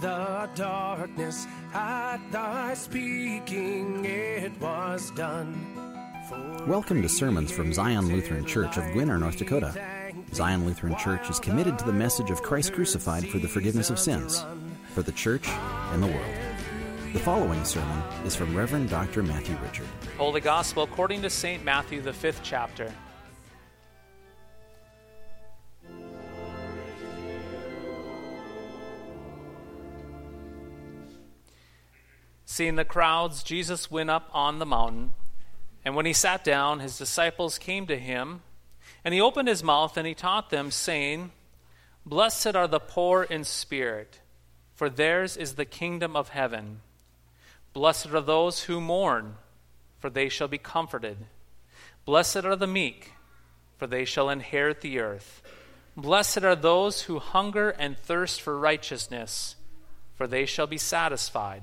the darkness, at thy speaking it was done. Welcome to sermons from Zion Lutheran Church of Gwinner, North Dakota. Zion Lutheran Church is committed to the message of Christ crucified for the forgiveness of sins, for the church and the world. The following sermon is from Reverend Dr. Matthew Richard. Holy Gospel according to St. Matthew, the fifth chapter. Seeing the crowds, Jesus went up on the mountain. And when he sat down, his disciples came to him. And he opened his mouth and he taught them, saying, Blessed are the poor in spirit, for theirs is the kingdom of heaven. Blessed are those who mourn, for they shall be comforted. Blessed are the meek, for they shall inherit the earth. Blessed are those who hunger and thirst for righteousness, for they shall be satisfied.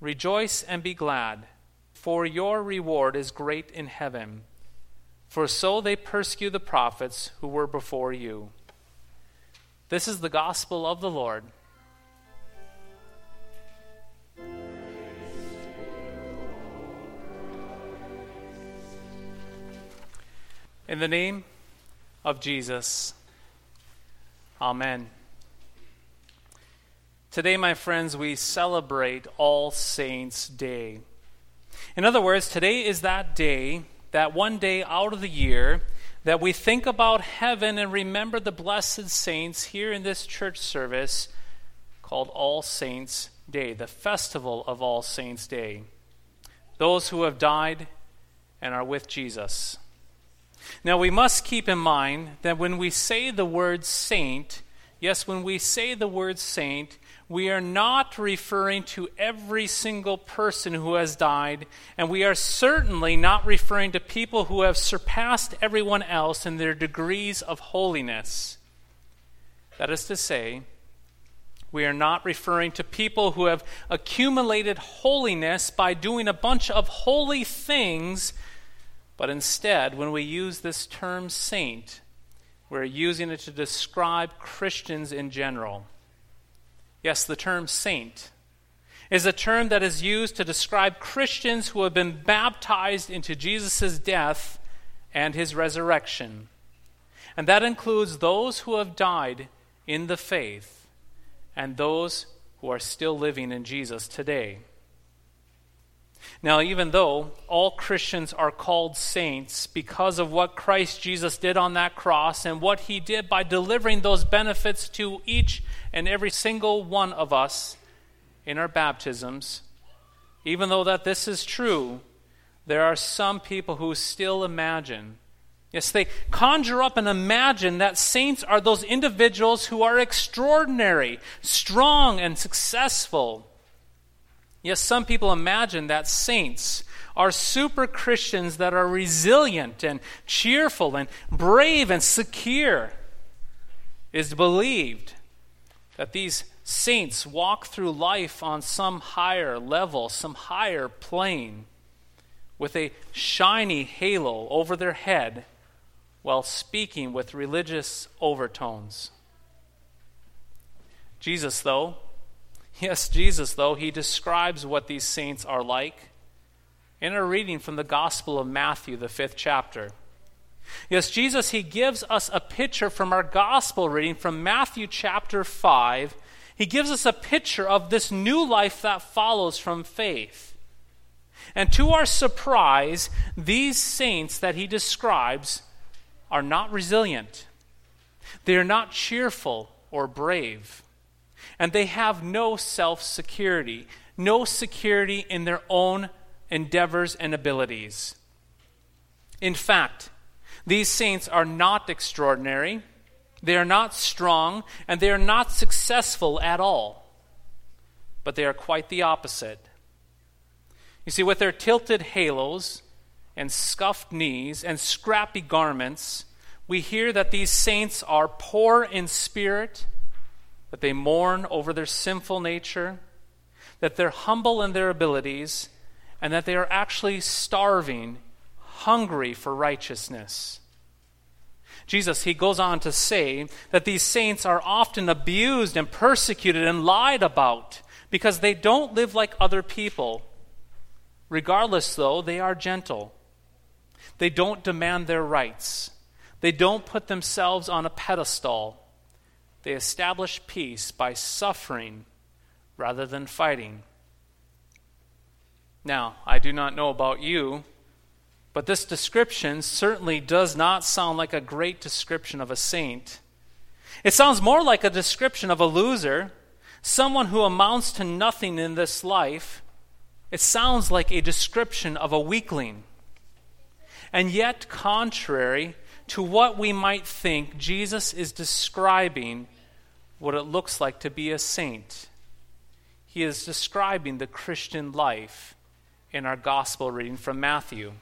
Rejoice and be glad, for your reward is great in heaven. For so they persecute the prophets who were before you. This is the gospel of the Lord. In the name of Jesus, Amen. Today, my friends, we celebrate All Saints' Day. In other words, today is that day, that one day out of the year, that we think about heaven and remember the blessed saints here in this church service called All Saints' Day, the festival of All Saints' Day. Those who have died and are with Jesus. Now, we must keep in mind that when we say the word saint, yes, when we say the word saint, we are not referring to every single person who has died, and we are certainly not referring to people who have surpassed everyone else in their degrees of holiness. That is to say, we are not referring to people who have accumulated holiness by doing a bunch of holy things, but instead, when we use this term saint, we're using it to describe Christians in general. Yes, the term saint is a term that is used to describe Christians who have been baptized into Jesus' death and his resurrection. And that includes those who have died in the faith and those who are still living in Jesus today. Now, even though all Christians are called saints because of what Christ Jesus did on that cross and what he did by delivering those benefits to each and every single one of us in our baptisms, even though that this is true, there are some people who still imagine Yes, they conjure up and imagine that saints are those individuals who are extraordinary, strong, and successful. Yes, some people imagine that saints are super Christians that are resilient and cheerful and brave and secure. It is believed that these saints walk through life on some higher level, some higher plane, with a shiny halo over their head while speaking with religious overtones. Jesus, though, Yes, Jesus, though, he describes what these saints are like in a reading from the Gospel of Matthew, the fifth chapter. Yes, Jesus, he gives us a picture from our Gospel reading from Matthew chapter 5. He gives us a picture of this new life that follows from faith. And to our surprise, these saints that he describes are not resilient, they are not cheerful or brave and they have no self security, no security in their own endeavors and abilities. In fact, these saints are not extraordinary, they are not strong, and they are not successful at all. but they are quite the opposite. You see, with their tilted halos and scuffed knees and scrappy garments, we hear that these saints are poor in spirit, that they mourn over their sinful nature, that they're humble in their abilities, and that they are actually starving, hungry for righteousness. Jesus, he goes on to say that these saints are often abused and persecuted and lied about because they don't live like other people. Regardless, though, they are gentle. They don't demand their rights. They don't put themselves on a pedestal. They establish peace by suffering rather than fighting. Now, I do not know about you, but this description certainly does not sound like a great description of a saint. It sounds more like a description of a loser, someone who amounts to nothing in this life. It sounds like a description of a weakling. And yet, contrary to what we might think, Jesus is describing what it looks like to be a saint. He is describing the Christian life in our gospel reading from Matthew.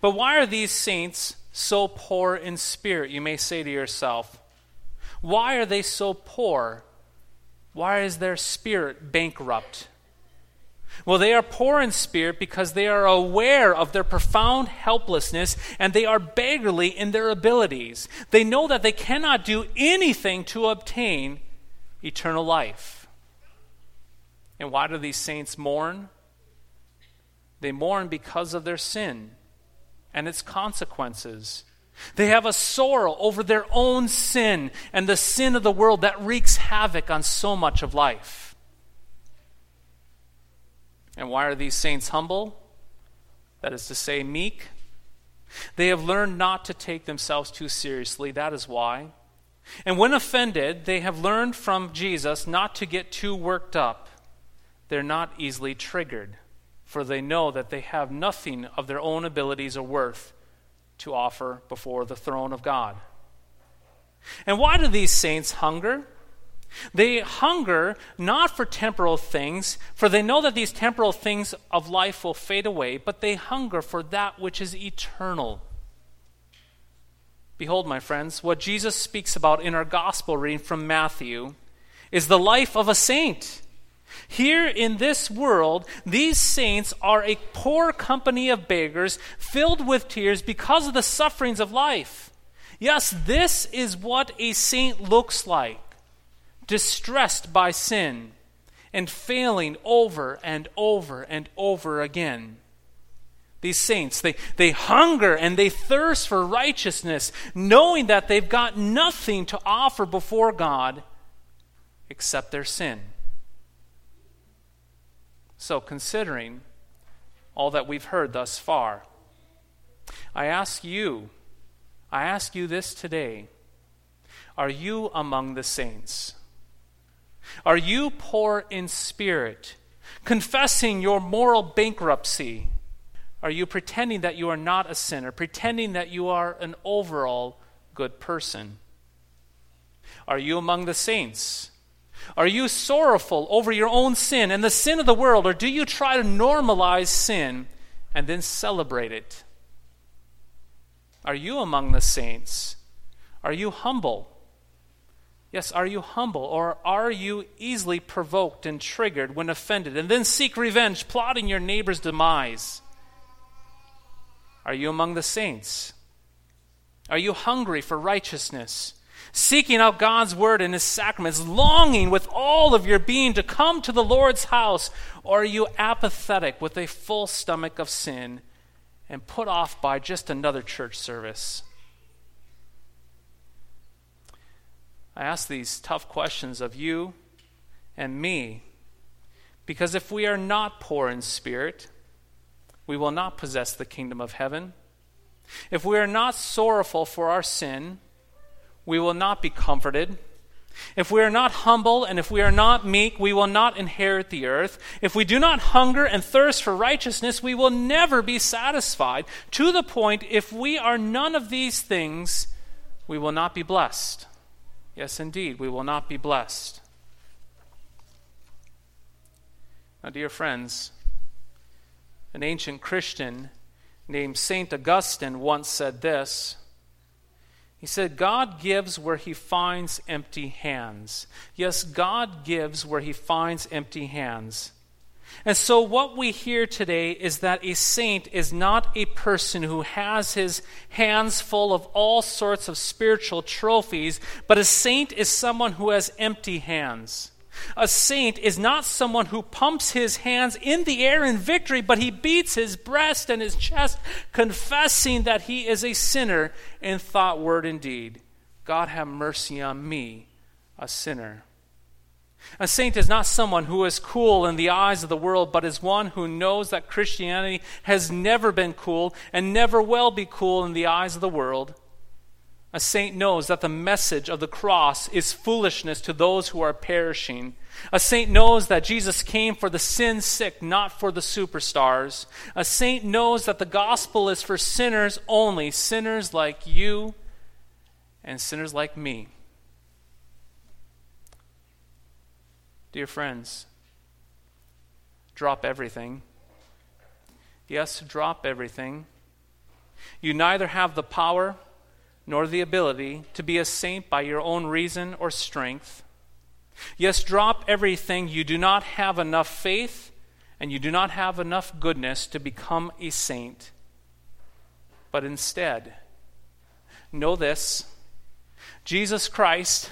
But why are these saints so poor in spirit? You may say to yourself, why are they so poor? Why is their spirit bankrupt? Well, they are poor in spirit because they are aware of their profound helplessness and they are beggarly in their abilities. They know that they cannot do anything to obtain eternal life. And why do these saints mourn? They mourn because of their sin and its consequences. They have a sorrow over their own sin and the sin of the world that wreaks havoc on so much of life. And why are these saints humble? That is to say, meek. They have learned not to take themselves too seriously. That is why. And when offended, they have learned from Jesus not to get too worked up. They're not easily triggered for they know that they have nothing of their own abilities or worth to offer before the throne of God. And why do these saints hunger? They hunger not for temporal things, for they know that these temporal things of life will fade away, but they hunger for that which is eternal. Behold, my friends, what Jesus speaks about in our gospel reading from Matthew is the life of a saint. Here in this world, these saints are a poor company of beggars filled with tears because of the sufferings of life. Yes, this is what a saint looks like distressed by sin and failing over and over and over again. These saints, they, they hunger and they thirst for righteousness, knowing that they've got nothing to offer before God except their sin. So, considering all that we've heard thus far, I ask you, I ask you this today are you among the saints? Are you poor in spirit, confessing your moral bankruptcy? Are you pretending that you are not a sinner, pretending that you are an overall good person? Are you among the saints? Are you sorrowful over your own sin and the sin of the world, or do you try to normalize sin and then celebrate it? Are you among the saints? Are you humble? Yes, are you humble, or are you easily provoked and triggered when offended, and then seek revenge, plotting your neighbor's demise? Are you among the saints? Are you hungry for righteousness? seeking out God's word and his sacraments, longing with all of your being to come to the Lord's house? Or are you apathetic with a full stomach of sin and put off by just another church service? I ask these tough questions of you and me because if we are not poor in spirit, we will not possess the kingdom of heaven. If we are not sorrowful for our sin, we will not be comforted. If we are not humble and if we are not meek, we will not inherit the earth. If we do not hunger and thirst for righteousness, we will never be satisfied. To the point, if we are none of these things, we will not be blessed. Yes, indeed, we will not be blessed. Now, dear friends, an ancient Christian named St. Augustine once said this. He said, God gives where he finds empty hands. Yes, God gives where he finds empty hands. And so, what we hear today is that a saint is not a person who has his hands full of all sorts of spiritual trophies, but a saint is someone who has empty hands. A saint is not someone who pumps his hands in the air in victory, but he beats his breast and his chest, confessing that he is a sinner in thought, word, and deed. God have mercy on me, a sinner. A saint is not someone who is cool in the eyes of the world, but is one who knows that Christianity has never been cool and never will be cool in the eyes of the world. A saint knows that the message of the cross is foolishness to those who are perishing. A saint knows that Jesus came for the sin sick, not for the superstars. A saint knows that the gospel is for sinners only, sinners like you and sinners like me. Dear friends, drop everything. Yes, drop everything. You neither have the power nor the ability to be a saint by your own reason or strength. Yes, drop everything. You do not have enough faith and you do not have enough goodness to become a saint. But instead, know this Jesus Christ,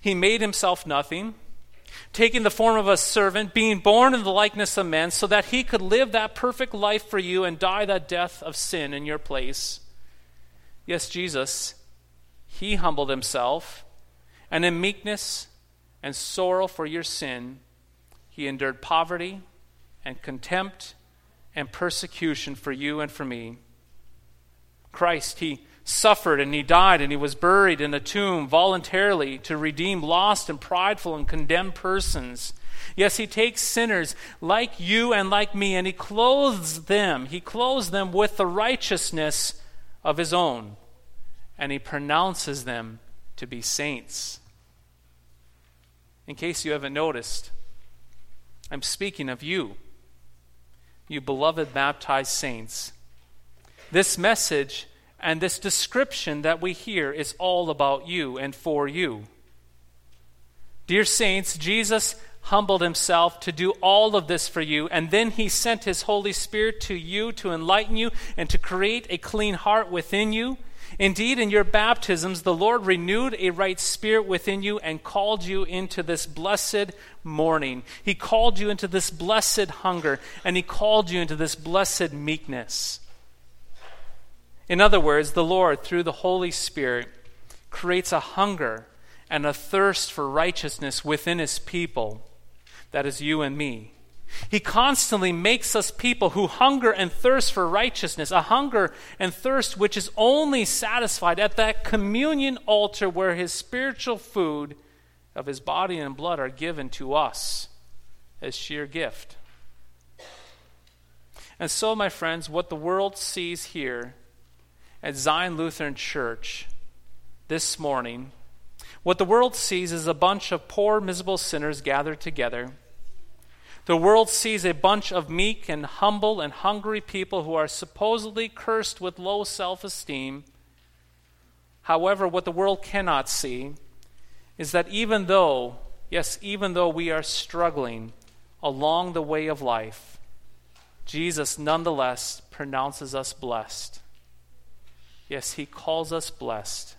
He made Himself nothing taking the form of a servant, being born in the likeness of men, so that he could live that perfect life for you and die that death of sin in your place. Yes, Jesus, he humbled himself, and in meekness and sorrow for your sin, he endured poverty and contempt and persecution for you and for me. Christ, he suffered and he died and he was buried in a tomb voluntarily to redeem lost and prideful and condemned persons. Yes, he takes sinners like you and like me and he clothes them. He clothes them with the righteousness of his own and he pronounces them to be saints. In case you haven't noticed, I'm speaking of you, you beloved baptized saints. This message and this description that we hear is all about you and for you. Dear saints, Jesus humbled himself to do all of this for you, and then he sent his Holy Spirit to you to enlighten you and to create a clean heart within you. Indeed, in your baptisms, the Lord renewed a right spirit within you and called you into this blessed mourning. He called you into this blessed hunger, and He called you into this blessed meekness. In other words, the Lord, through the Holy Spirit, creates a hunger and a thirst for righteousness within his people. That is you and me. He constantly makes us people who hunger and thirst for righteousness, a hunger and thirst which is only satisfied at that communion altar where his spiritual food of his body and blood are given to us as sheer gift. And so, my friends, what the world sees here at Zion Lutheran Church this morning, what the world sees is a bunch of poor, miserable sinners gathered together. The world sees a bunch of meek and humble and hungry people who are supposedly cursed with low self esteem. However, what the world cannot see is that even though, yes, even though we are struggling along the way of life, Jesus nonetheless pronounces us blessed. Yes, He calls us blessed.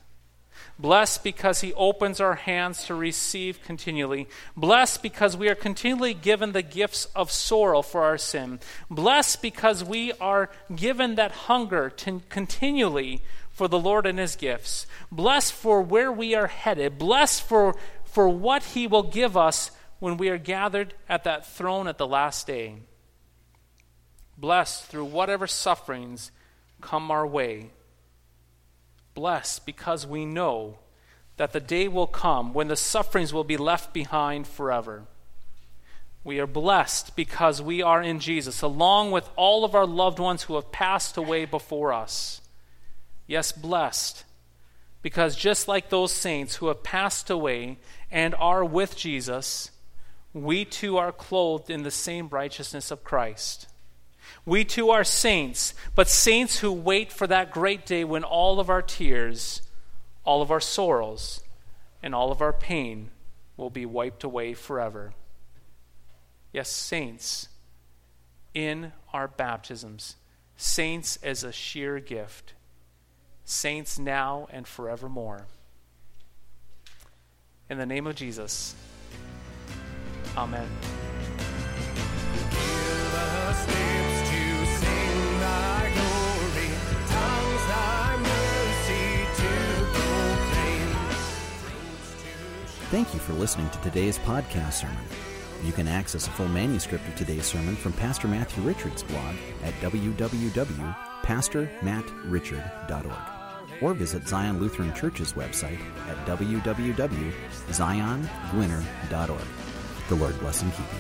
Blessed because He opens our hands to receive continually. Blessed because we are continually given the gifts of sorrow for our sin. Blessed because we are given that hunger to continually for the Lord and His gifts. Blessed for where we are headed. Blessed for, for what He will give us when we are gathered at that throne at the last day. Blessed through whatever sufferings come our way blessed because we know that the day will come when the sufferings will be left behind forever. We are blessed because we are in Jesus, along with all of our loved ones who have passed away before us. Yes, blessed because just like those saints who have passed away and are with Jesus, we too are clothed in the same righteousness of Christ. We too are saints, but saints who wait for that great day when all of our tears, all of our sorrows, and all of our pain will be wiped away forever. Yes, saints in our baptisms, saints as a sheer gift, saints now and forevermore. In the name of Jesus, Amen. Thank you for listening to today's podcast sermon. You can access a full manuscript of today's sermon from Pastor Matthew Richard's blog at www.pastormattrichard.org or visit Zion Lutheran Church's website at www.ziongwinner.org. The Lord bless and keep you.